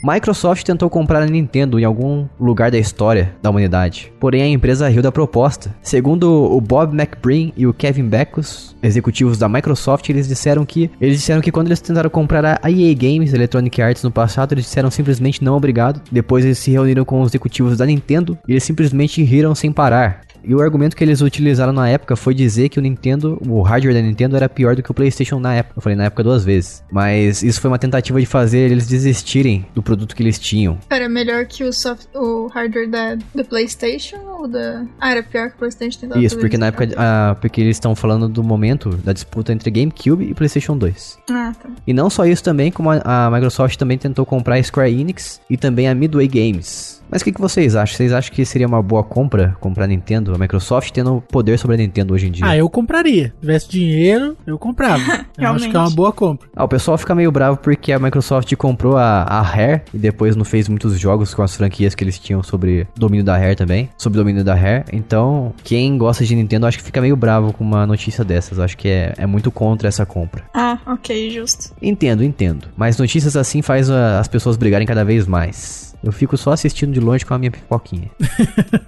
Microsoft tentou comprar a Nintendo em algum lugar da história da humanidade, porém a empresa riu da proposta. Segundo o Bob McBreen e o Kevin Beckus, executivos da Microsoft, eles disseram que eles disseram que quando eles tentaram comprar a EA Games, Electronic Arts no passado, eles disseram simplesmente não obrigado. Depois eles se reuniram com os executivos da Nintendo e eles simplesmente riram sem parar. E o argumento que eles utilizaram na época foi dizer que o Nintendo, o hardware da Nintendo era pior do que o PlayStation na época. Eu falei na época duas vezes. Mas isso foi uma tentativa de fazer eles desistirem do produto que eles tinham. Era melhor que o, soft, o hardware da, do PlayStation ou da. Ah, era pior que o PlayStation tentava Isso, porque na época. ah, porque eles estão falando do momento da disputa entre GameCube e PlayStation 2. Ah, tá. E não só isso também, como a, a Microsoft também tentou comprar a Square Enix e também a Midway Games. Mas o que, que vocês acham? Vocês acham que seria uma boa compra comprar a Nintendo? A Microsoft tendo poder sobre a Nintendo hoje em dia? Ah, eu compraria. Se tivesse dinheiro, eu comprava. eu acho que é uma boa compra. Ah, o pessoal fica meio bravo porque a Microsoft comprou a, a Rare e depois não fez muitos jogos com as franquias que eles tinham sobre domínio da Rare também, sobre domínio da Rare. Então, quem gosta de Nintendo acho que fica meio bravo com uma notícia dessas. Acho que é, é muito contra essa compra. Ah, ok, justo. Entendo, entendo. Mas notícias assim faz ah, as pessoas brigarem cada vez mais. Eu fico só assistindo de longe com a minha pipoquinha.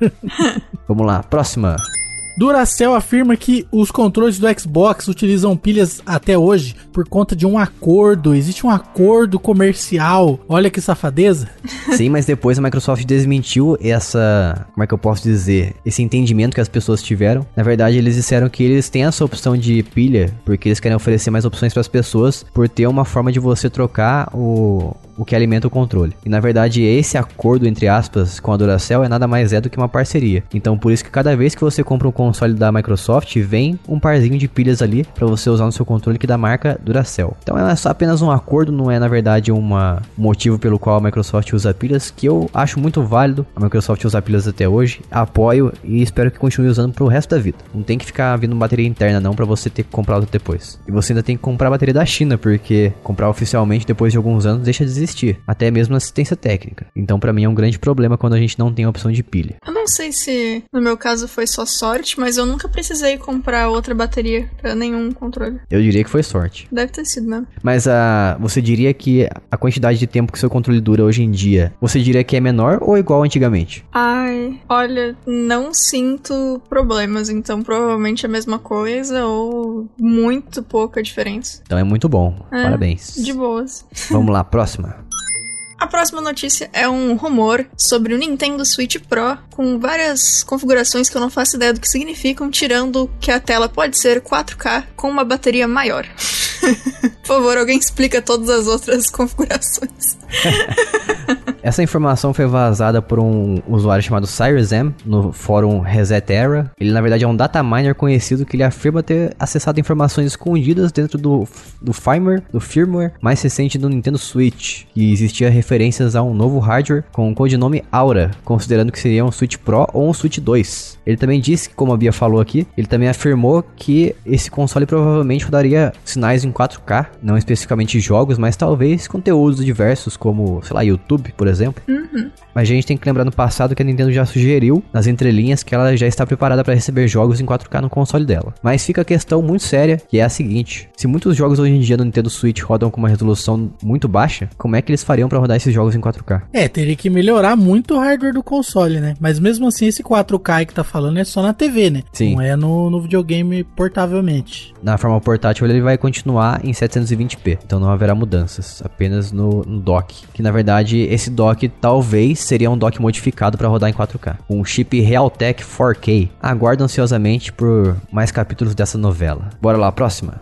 Vamos lá, próxima. Duracell afirma que os controles do Xbox utilizam pilhas até hoje por conta de um acordo. Existe um acordo comercial. Olha que safadeza. Sim, mas depois a Microsoft desmentiu essa. Como é que eu posso dizer? Esse entendimento que as pessoas tiveram. Na verdade, eles disseram que eles têm essa opção de pilha, porque eles querem oferecer mais opções para as pessoas, por ter uma forma de você trocar o, o que alimenta o controle. E na verdade, esse acordo, entre aspas, com a Duracell é nada mais é do que uma parceria. Então, por isso que cada vez que você compra um console da Microsoft, vem um parzinho de pilhas ali para você usar no seu controle que é da marca Duracell. Então, é só apenas um acordo, não é na verdade uma, um motivo pelo qual a Microsoft usa pilhas, que eu acho muito válido a Microsoft usar pilhas até hoje. Apoio e espero que continue usando pro resto da vida. Não tem que ficar vindo bateria interna não para você ter que comprar outra depois. E você ainda tem que comprar bateria da China, porque comprar oficialmente depois de alguns anos deixa de existir, até mesmo assistência técnica. Então, para mim é um grande problema quando a gente não tem a opção de pilha. Eu não sei se no meu caso foi só sorte, mas eu nunca precisei comprar outra bateria pra nenhum controle. Eu diria que foi sorte. Deve ter sido mesmo. Mas a, você diria que a quantidade de tempo que seu controle dura hoje em dia, você diria que é menor ou igual antigamente? Ai, olha, não sinto problemas, então provavelmente é a mesma coisa ou muito pouca diferença. Então é muito bom. É, Parabéns. De boas. Vamos lá, próxima. time. A próxima notícia é um rumor sobre o Nintendo Switch Pro com várias configurações que eu não faço ideia do que significam, tirando que a tela pode ser 4K com uma bateria maior. Por favor, alguém explica todas as outras configurações. Essa informação foi vazada por um usuário chamado Cyrus M no fórum Reset Era. Ele na verdade é um data miner conhecido que ele afirma ter acessado informações escondidas dentro do, do firmware, do firmware mais recente do Nintendo Switch, que existia referências a um novo hardware com o codinome Aura, considerando que seria um Switch Pro ou um Switch 2. Ele também disse que, como a Bia falou aqui, ele também afirmou que esse console provavelmente rodaria sinais em 4K, não especificamente jogos, mas talvez conteúdos diversos como, sei lá, YouTube, por exemplo. Mas a gente tem que lembrar no passado que a Nintendo já sugeriu, nas entrelinhas, que ela já está preparada para receber jogos em 4K no console dela. Mas fica a questão muito séria, que é a seguinte: se muitos jogos hoje em dia no Nintendo Switch rodam com uma resolução muito baixa, como é que eles fariam para rodar esses jogos em 4K? É, teria que melhorar muito o hardware do console, né? Mas mesmo assim, esse 4K que tá falando é só na TV, né? Sim. Não é no, no videogame portavelmente. Na forma portátil ele vai continuar em 720p, então não haverá mudanças, apenas no, no dock. Que na verdade esse dock talvez seria um dock modificado para rodar em 4K. Um chip Realtek 4K. Aguardo ansiosamente por mais capítulos dessa novela. Bora lá, próxima.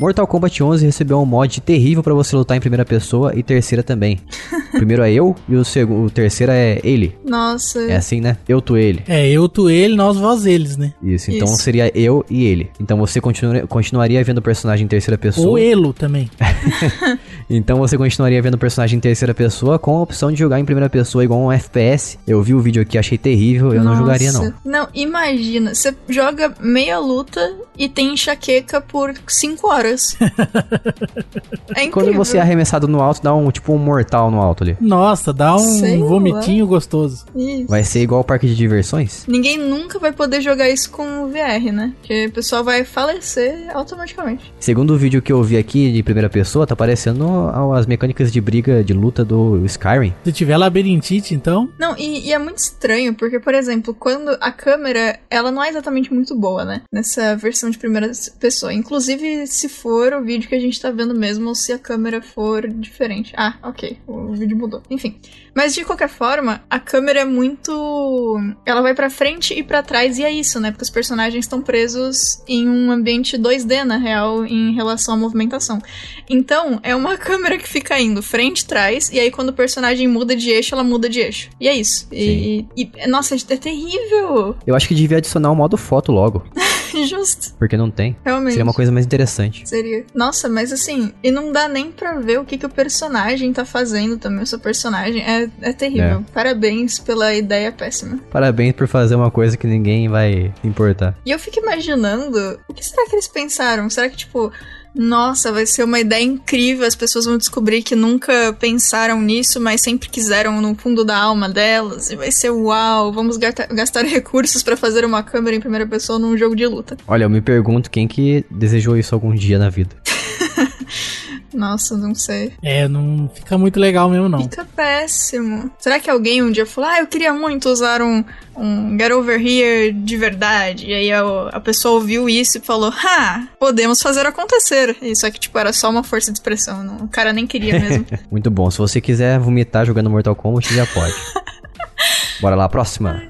Mortal Kombat 11 recebeu um mod terrível para você lutar em primeira pessoa e terceira também. Primeiro é eu e o, segundo, o terceiro é ele. Nossa. É assim, né? Eu tu ele. É, eu, tu, ele, nós, vós, eles, né? Isso, então Isso. seria eu e ele. Então você continua, continuaria vendo o personagem em terceira pessoa. Ou elo também. Então você continuaria vendo o personagem em terceira pessoa com a opção de jogar em primeira pessoa igual um FPS. Eu vi o vídeo aqui, achei terrível, eu não Nossa. jogaria não. Não, imagina, você joga meia luta e tem enxaqueca por 5 horas. é incrível. Quando você é arremessado no alto, dá um tipo um mortal no alto ali. Nossa, dá Sei um lá. vomitinho gostoso. Isso. Vai ser igual o parque de diversões? Ninguém nunca vai poder jogar isso com VR, né? Porque o pessoal vai falecer automaticamente. Segundo o vídeo que eu vi aqui de primeira pessoa, tá parecendo as mecânicas de briga, de luta do Skyrim. Se tiver labirintite, então. Não, e, e é muito estranho, porque, por exemplo, quando a câmera, ela não é exatamente muito boa, né? Nessa versão de primeira pessoa. Inclusive, se for o vídeo que a gente tá vendo mesmo, ou se a câmera for diferente. Ah, ok, o vídeo mudou. Enfim. Mas de qualquer forma, a câmera é muito. Ela vai pra frente e pra trás, e é isso, né? Porque os personagens estão presos em um ambiente 2D, na real, em relação à movimentação. Então, é uma câmera que fica indo frente, trás, e aí quando o personagem muda de eixo, ela muda de eixo. E é isso. E, e- nossa, é terrível! Eu acho que devia adicionar o modo foto logo, Justo. porque não tem. Realmente. Seria uma coisa mais interessante. Seria. Nossa, mas assim, e não dá nem pra ver o que, que o personagem tá fazendo também, o seu personagem. É, é terrível. Parabéns pela ideia péssima. Parabéns por fazer uma coisa que ninguém vai importar. E eu fico imaginando, o que será que eles pensaram? Será que, tipo, nossa, vai ser uma ideia incrível, as pessoas vão descobrir que nunca pensaram nisso, mas sempre quiseram no fundo da alma delas, e vai ser uau, vamos gastar recursos pra fazer uma câmera em primeira pessoa num jogo de luta. Olha, eu me pergunto quem que desejou isso algum dia na vida. Nossa, não sei. É, não fica muito legal mesmo, não. Fica péssimo. Será que alguém um dia falou, ah, eu queria muito usar um, um Get Over Here de verdade? E aí a, a pessoa ouviu isso e falou, ah, podemos fazer acontecer. E só que, tipo, era só uma força de expressão. não- o cara nem queria mesmo. Muito bom. Se você quiser vomitar jogando Mortal Kombat, já pode. Bora lá, próxima.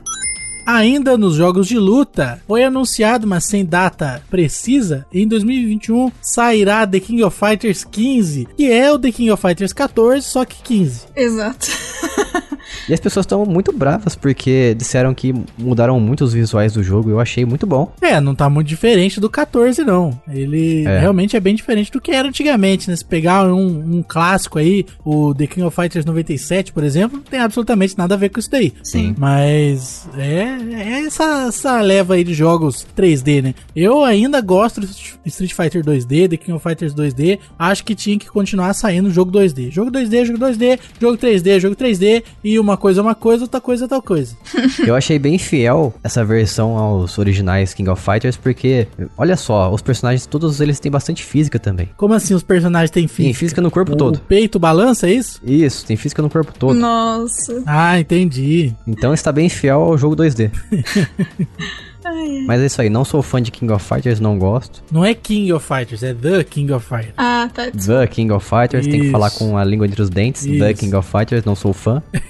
Ainda nos jogos de luta, foi anunciado, mas sem data precisa, em 2021 sairá The King of Fighters 15, que é o The King of Fighters 14, só que 15. Exato. E as pessoas estão muito bravas porque disseram que mudaram muito os visuais do jogo. Eu achei muito bom. É, não tá muito diferente do 14, não. Ele É. realmente é bem diferente do que era antigamente, né? Se pegar um, um clássico aí, o The King of Fighters 97, por exemplo, não tem absolutamente nada a ver com isso daí. Sim. Mas é, é essa, essa leva aí de jogos 3D, né? Eu ainda gosto do Street Fighter 2D, The King of Fighters 2D. Acho que tinha que continuar saindo jogo 2D. Jogo 2D, jogo 2D, jogo 3D, jogo 3D. E uma coisa é uma coisa, outra coisa é tal coisa. Eu achei bem fiel essa versão aos originais King of Fighters porque, olha só, os personagens, todos eles têm bastante física também. Como assim os personagens têm Tem física? física no corpo O todo. peito balança, é isso? Isso, tem física no corpo todo. Nossa. Ah, entendi. Então está bem fiel ao jogo 2D. Mas é isso aí, não sou fã de King of Fighters, não gosto. Não é King of Fighters, é The King of Fighters. Ah, tá. The King of Fighters, tem que Isso. falar com a língua entre os dentes. The Isso. King of Fighters, não sou fã.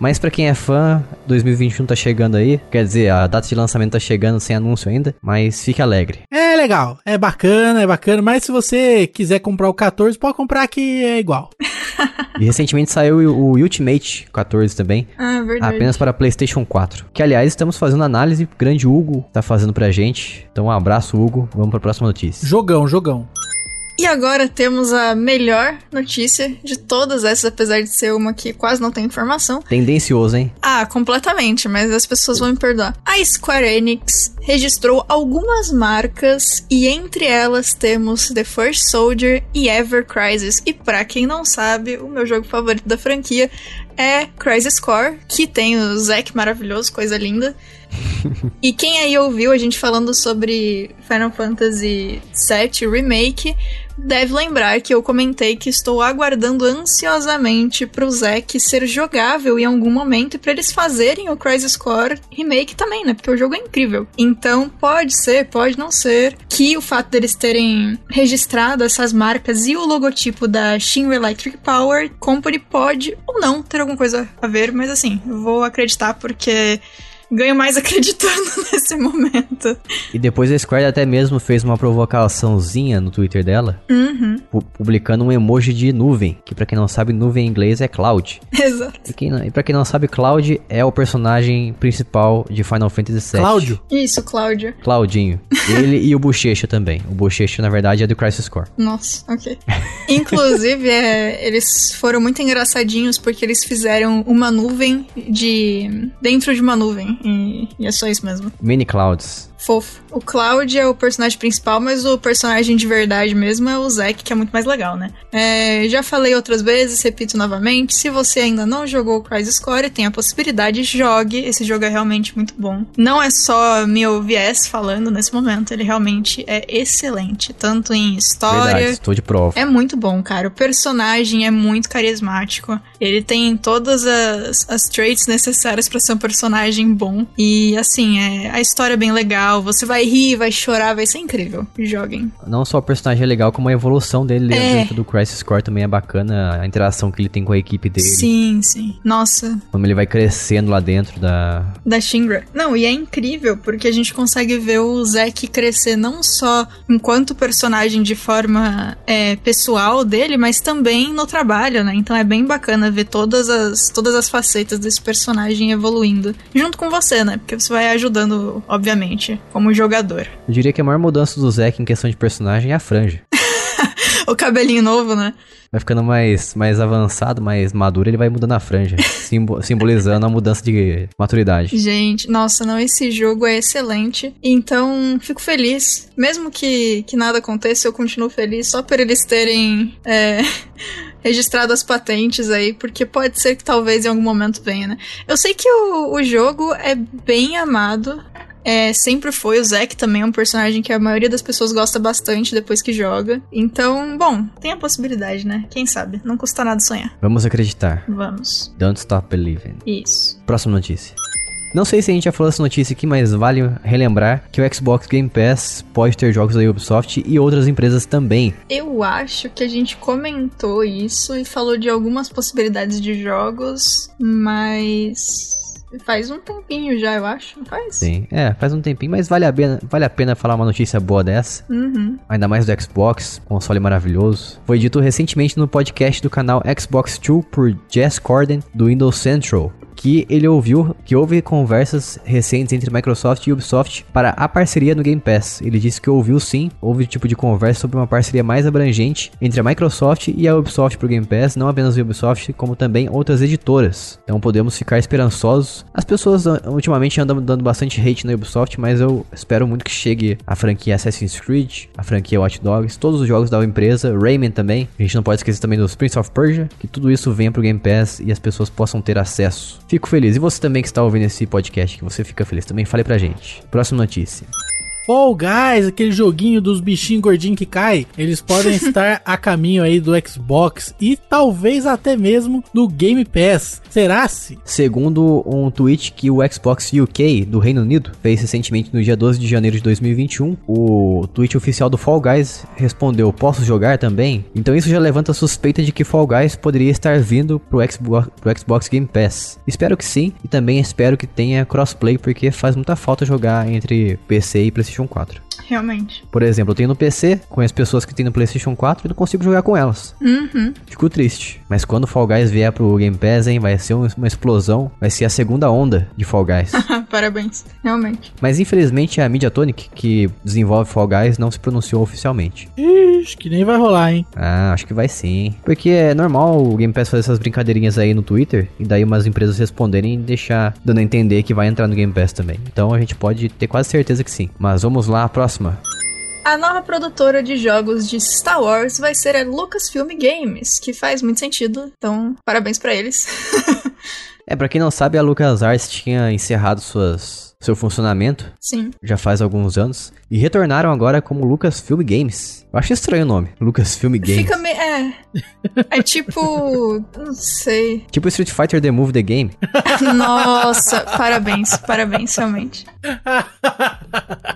Mas pra quem é fã, 2021 tá chegando aí. Quer dizer, a data de lançamento tá chegando sem anúncio ainda. Mas fique alegre. É legal, é bacana, é bacana, mas se você quiser comprar o 14, pode comprar que é igual. E recentemente saiu o Ultimate 14 também. Ah, verdade. Apenas para PlayStation 4. Que aliás, estamos fazendo análise. Grande Hugo tá fazendo pra gente. Então um abraço, Hugo. Vamos pra próxima notícia. Jogão, jogão. E agora temos a melhor notícia de todas essas, apesar de ser uma que quase não tem informação. Tendencioso, hein? Ah, completamente, mas as pessoas vão me perdoar. A Square Enix registrou algumas marcas e entre elas temos The First Soldier e Ever Crisis. E pra quem não sabe, o meu jogo favorito da franquia é Crisis Core, que tem o Zack maravilhoso, coisa linda. e quem aí ouviu a gente falando sobre Final Fantasy VII Remake deve lembrar que eu comentei que estou aguardando ansiosamente pro Zack ser jogável em algum momento e pra eles fazerem o Crisis Core Remake também, né? Porque o jogo é incrível. Então pode ser, pode não ser, que o fato deles terem registrado essas marcas e o logotipo da Shinra Electric Power Company pode ou não ter alguma coisa a ver, mas assim, vou acreditar porque ganho mais acreditando nesse momento. E depois a Square até mesmo fez uma provocaçãozinha no Twitter dela, Uhum, pu- publicando um emoji de nuvem, que pra quem não sabe, nuvem em inglês é Cloud. exato. E, quem não, e pra quem não sabe, Cloud é o personagem principal de Final Fantasy VII. Cláudio, Isso, Cláudia. Claudinho. Ele e o Bochecha também. O Bochecha, na verdade, é do Crisis Core. Nossa, ok. Inclusive, é, eles foram muito engraçadinhos porque eles fizeram uma nuvem de. dentro de uma nuvem. E, é só isso mesmo. Mini Clouds. Fofo. O Cloud é o personagem principal, mas o personagem de verdade mesmo é o Zack, que é muito mais legal, né? É, já falei outras vezes, repito novamente, se você ainda não jogou o Crisis Core, tem a possibilidade, jogue. Esse jogo é realmente muito bom. Não é só meu viés falando nesse momento, ele realmente é excelente, tanto em história... Verdade, estou de prova. É muito bom, cara. O personagem é muito carismático. Ele tem todas as, as traits necessárias para ser um personagem bom. E, assim, é, a história é bem legal. Você vai rir, vai chorar, vai ser incrível. Joguem. Não só o personagem é legal, como a evolução dele É. dentro do Crisis Core também é bacana. A interação que ele tem com a equipe dele. Sim, sim. Nossa, Como ele vai crescendo lá dentro da. da Shinra. Não, e é incrível porque a gente consegue ver o Zack crescer não só enquanto personagem de forma é, pessoal dele, mas também no trabalho, né? Então é bem bacana ver todas as, todas as facetas desse personagem evoluindo. Junto com você, né? Porque você vai ajudando, obviamente, como jogador. Eu diria que a maior mudança do Zack em questão de personagem é a franja. O cabelinho novo, né? Vai ficando mais, mais avançado, mais maduro, ele vai mudando a franja. simbo- simbolizando a mudança de maturidade. Gente, nossa, não, esse jogo é excelente. Então, fico feliz. Mesmo que, que nada aconteça, eu continuo feliz só por eles terem é, registrado as patentes aí, porque pode ser que talvez em algum momento venha, né? Eu sei que o, o jogo é bem amado. É, sempre foi. O Zack também é um personagem que a maioria das pessoas gosta bastante depois que joga. Então, bom, tem a possibilidade, né? Quem sabe? Não custa nada sonhar. Vamos acreditar. Vamos. Don't stop believing. Isso. Próxima notícia. Não sei se a gente já falou essa notícia aqui, mas vale relembrar que o Xbox Game Pass pode ter jogos da Ubisoft e outras empresas também. Eu acho que a gente comentou isso e falou de algumas possibilidades de jogos, mas faz um tempinho já, eu acho, não faz? Sim, é, faz um tempinho, mas vale a pena, vale a pena falar uma notícia boa dessa. Uhum. Ainda mais do Xbox, console maravilhoso. Foi dito recentemente no podcast do canal Xbox 2 por Jess Corden, do Windows Central, que ele ouviu que houve conversas recentes entre Microsoft e Ubisoft para a parceria no Game Pass. Ele disse que ouviu sim, houve tipo de conversa sobre uma parceria mais abrangente entre a Microsoft e a Ubisoft pro Game Pass, não apenas a Ubisoft, como também outras editoras. Então podemos ficar esperançosos. As pessoas ah, ultimamente andam dando bastante hate na Ubisoft, mas eu espero muito que chegue a franquia Assassin's Creed, a franquia Watch Dogs, todos os jogos da empresa, Rayman também. A gente não pode esquecer também dos Prince of Persia, que tudo isso venha pro Game Pass e as pessoas possam ter acesso. Fico feliz. E você também que está ouvindo esse podcast, que você fica feliz também, fale pra gente. Próxima notícia. Fall Guys, aquele joguinho dos bichinhos gordinhos que cai, eles podem estar a caminho aí do Xbox e talvez até mesmo do Game Pass. Será-se? Segundo um tweet que o Xbox UK do Reino Unido fez recentemente no dia 12 de janeiro de 2021, o tweet oficial do Fall Guys respondeu: Posso jogar também? Então isso já levanta a suspeita de que Fall Guys poderia estar vindo pro Xbox, pro Xbox Game Pass. Espero que sim, e também espero que tenha crossplay, porque faz muita falta jogar entre PC e PlayStation 4. Realmente. Por exemplo, eu tenho no PC, conheço pessoas que têm no PlayStation 4 e não consigo jogar com elas. Uhum. Fico triste. Mas quando o Fall Guys vier pro Game Pass, hein, vai ser um- uma explosão. Vai ser a segunda onda de Fall Guys. Parabéns. Realmente. Mas infelizmente a Mediatonic, que desenvolve Fall Guys, não se pronunciou oficialmente. Ixi, que nem vai rolar, hein? Ah, acho que vai sim. Porque é normal o Game Pass fazer essas brincadeirinhas aí no Twitter e daí umas empresas responderem e deixar dando a entender que vai entrar no Game Pass também. Então a gente pode ter quase certeza que sim. Mas vamos lá, a próxima. A nova produtora de jogos de Star Wars vai ser a Lucasfilm Games, que faz muito sentido. Então, parabéns pra eles. É, pra quem não sabe, a LucasArts tinha encerrado suas, seu funcionamento Sim. já faz alguns anos e retornaram agora como Lucasfilm Games. Eu acho estranho o nome, Lucasfilm Games. Fica meio. É. É tipo. Não sei. Tipo Street Fighter The Move The Game. Nossa, parabéns, parabéns, realmente.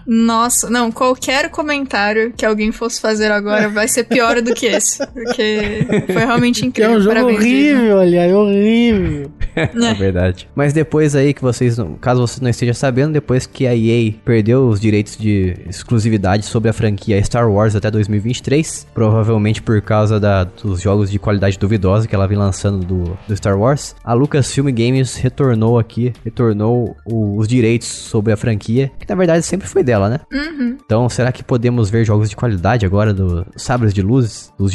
Nossa, não, qualquer comentário que alguém fosse fazer agora vai ser pior do que esse. Porque foi realmente Que é incrível. um jogo parabéns, horrível, aliás, horrível. É verdade. Mas depois aí que vocês, caso você não esteja sabendo, depois que a EA perdeu os direitos de exclusividade sobre a franquia Star Wars até 2023, provavelmente por causa da- dos jogos de qualidade duvidosa que ela vem lançando do, do Star Wars, a Lucasfilm Games retornou aqui, retornou o- os direitos sobre a franquia, que na verdade sempre foi dela, né? Uhum. Então, será que podemos ver jogos de qualidade agora do Sabres de Luzes, dos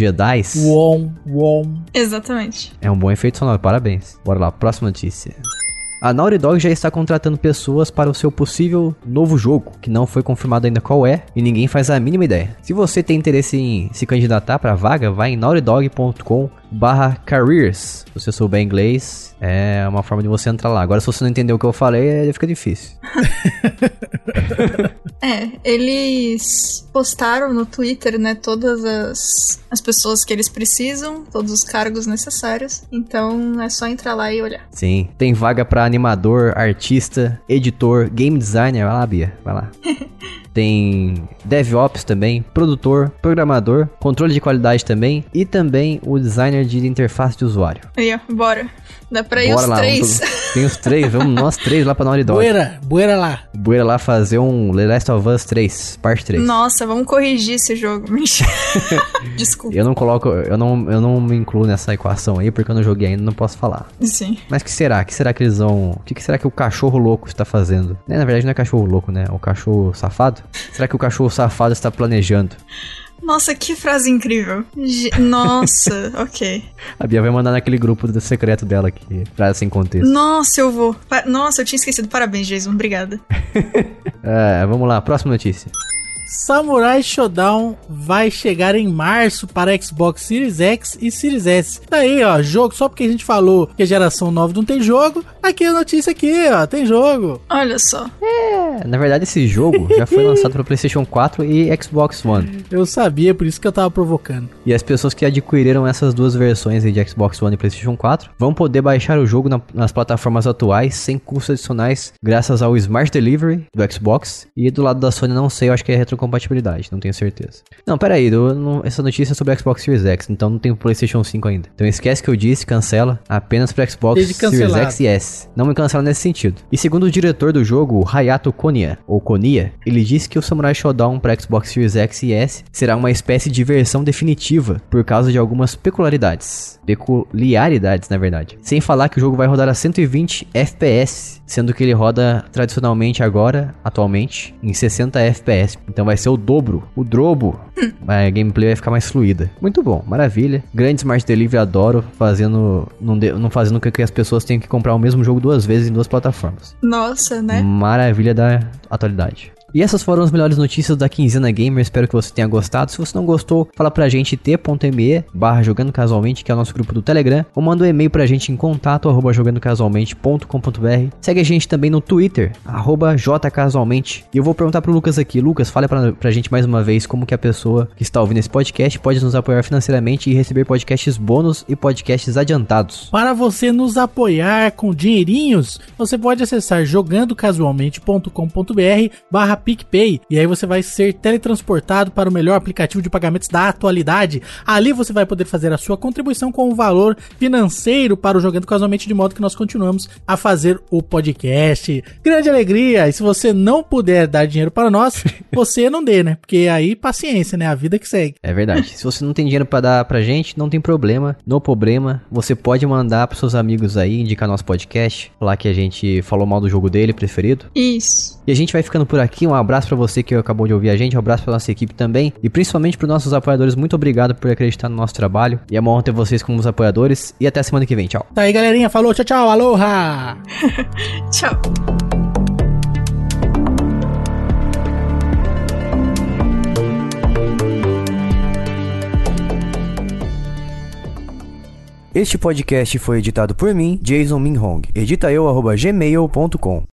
wom. Exatamente. É um bom efeito sonoro, parabéns. Bora lá, próxima notícia. A Naughty Dog já está contratando pessoas para o seu possível novo jogo, que não foi confirmado ainda qual é e ninguém faz a mínima ideia. Se você tem interesse em se candidatar para a vaga, vai em naughtydog.com barra careers. Se você souber inglês, é uma forma de você entrar lá. Agora, se você não entendeu o que eu falei, fica difícil. é, eles postaram no Twitter, né, todas as, as pessoas que eles precisam, todos os cargos necessários. Então, é só entrar lá e olhar. Sim, tem vaga para animador, artista, editor, game designer. Vai lá, Bia, vai lá. tem DevOps também, produtor, programador, controle de qualidade também e também o designer de interface de usuário. Aí, ó, bora. Dá pra ir bora os lá, três. tem os três, vamos nós três lá pra Naughty Dog. Bueira, bueira lá. Bueira lá fazer um The Last of Us 3, parte 3. Nossa, vamos corrigir esse jogo. Desculpa. Eu não coloco, eu não, eu não me incluo nessa equação aí porque eu não joguei ainda, não posso falar. Sim. Mas que será? Que será que eles vão, o que, que será que o cachorro louco está fazendo? É, na verdade não é cachorro louco, né? É o cachorro safado. Será que o cachorro safado está planejando? Nossa, que frase incrível. Nossa, ok. A Bia vai mandar naquele grupo do secreto dela aqui, frase sem contexto. Nossa, eu vou. Nossa, eu tinha esquecido. Parabéns, Jason. Obrigada. é, vamos lá, próxima notícia. Samurai Showdown vai chegar em março para Xbox Series X e Series S. Daí, ó, jogo, só porque a gente falou que a geração nova não tem jogo, aqui a notícia aqui, ó, tem jogo. Olha só. É, na verdade esse jogo já foi lançado para PlayStation 4 e Xbox One. Eu sabia, por isso que eu tava provocando. E as pessoas que adquiriram essas duas versões de Xbox One e PlayStation 4 vão poder baixar o jogo na, nas plataformas atuais sem custos adicionais, graças ao Smart Delivery do Xbox e do lado da Sony não sei, eu acho que é retro compatibilidade, não tenho certeza. Não, pera aí, não, essa notícia é sobre Xbox Series X, então não tem o PlayStation 5 ainda. Então esquece que eu disse, cancela apenas para Xbox Series X e S. Não me cancela nesse sentido. E segundo o diretor do jogo, Hayato Konya, ou Konia, ele disse que o Samurai Shodown para Xbox Series X e S será uma espécie de versão definitiva por causa de algumas peculiaridades. Peculiaridades, na verdade. Sem falar que o jogo vai rodar a 120 FPS, sendo que ele roda tradicionalmente agora, atualmente, em 60 FPS. Então vai ser o dobro, o drobo. a gameplay vai ficar mais fluida. Muito bom, maravilha. Grande Smart Delivery, adoro, fazendo não, de, não fazendo com que as pessoas tenham que comprar o mesmo jogo duas vezes em duas plataformas. Nossa, né? Maravilha da atualidade. E essas foram as melhores notícias da Quinzena Gamer, espero que você tenha gostado. Se você não gostou, fala pra gente t.me barra jogando casualmente, que é o nosso grupo do Telegram, ou manda um e-mail pra gente em contato arroba jogandocasualmente.com.br. Segue a gente também no Twitter, arroba jcasualmente. E eu vou perguntar pro Lucas aqui, Lucas, fale pra, pra gente mais uma vez como que a pessoa que está ouvindo esse podcast pode nos apoiar financeiramente e receber podcasts bônus e podcasts adiantados. Para você nos apoiar com dinheirinhos, você pode acessar jogandocasualmente.com.br barra PicPay. E aí você vai ser teletransportado para o melhor aplicativo de pagamentos da atualidade. Ali você vai poder fazer a sua contribuição com um valor financeiro para o Jogando Casualmente, de modo que nós continuamos a fazer o podcast. Grande alegria! E se você não puder dar dinheiro para nós, você não dê, né? Porque aí paciência, né? A vida que segue. É verdade. se você não tem dinheiro para dar pra gente, não tem problema. No problema, você pode mandar pros seus amigos aí, indicar nosso podcast, falar que a gente falou mal do jogo dele preferido. Isso. E a gente vai ficando por aqui. Um abraço para você que acabou de ouvir a gente, um abraço pra nossa equipe também. E principalmente pros nossos apoiadores, muito obrigado por acreditar no nosso trabalho. E é uma honra ter vocês como os apoiadores. E até a semana que vem. Tchau. Tá aí, galerinha. Falou, tchau, tchau. Aloha! tchau. Este podcast foi editado por mim, Jason Minhong. Edita eu, gmail.com.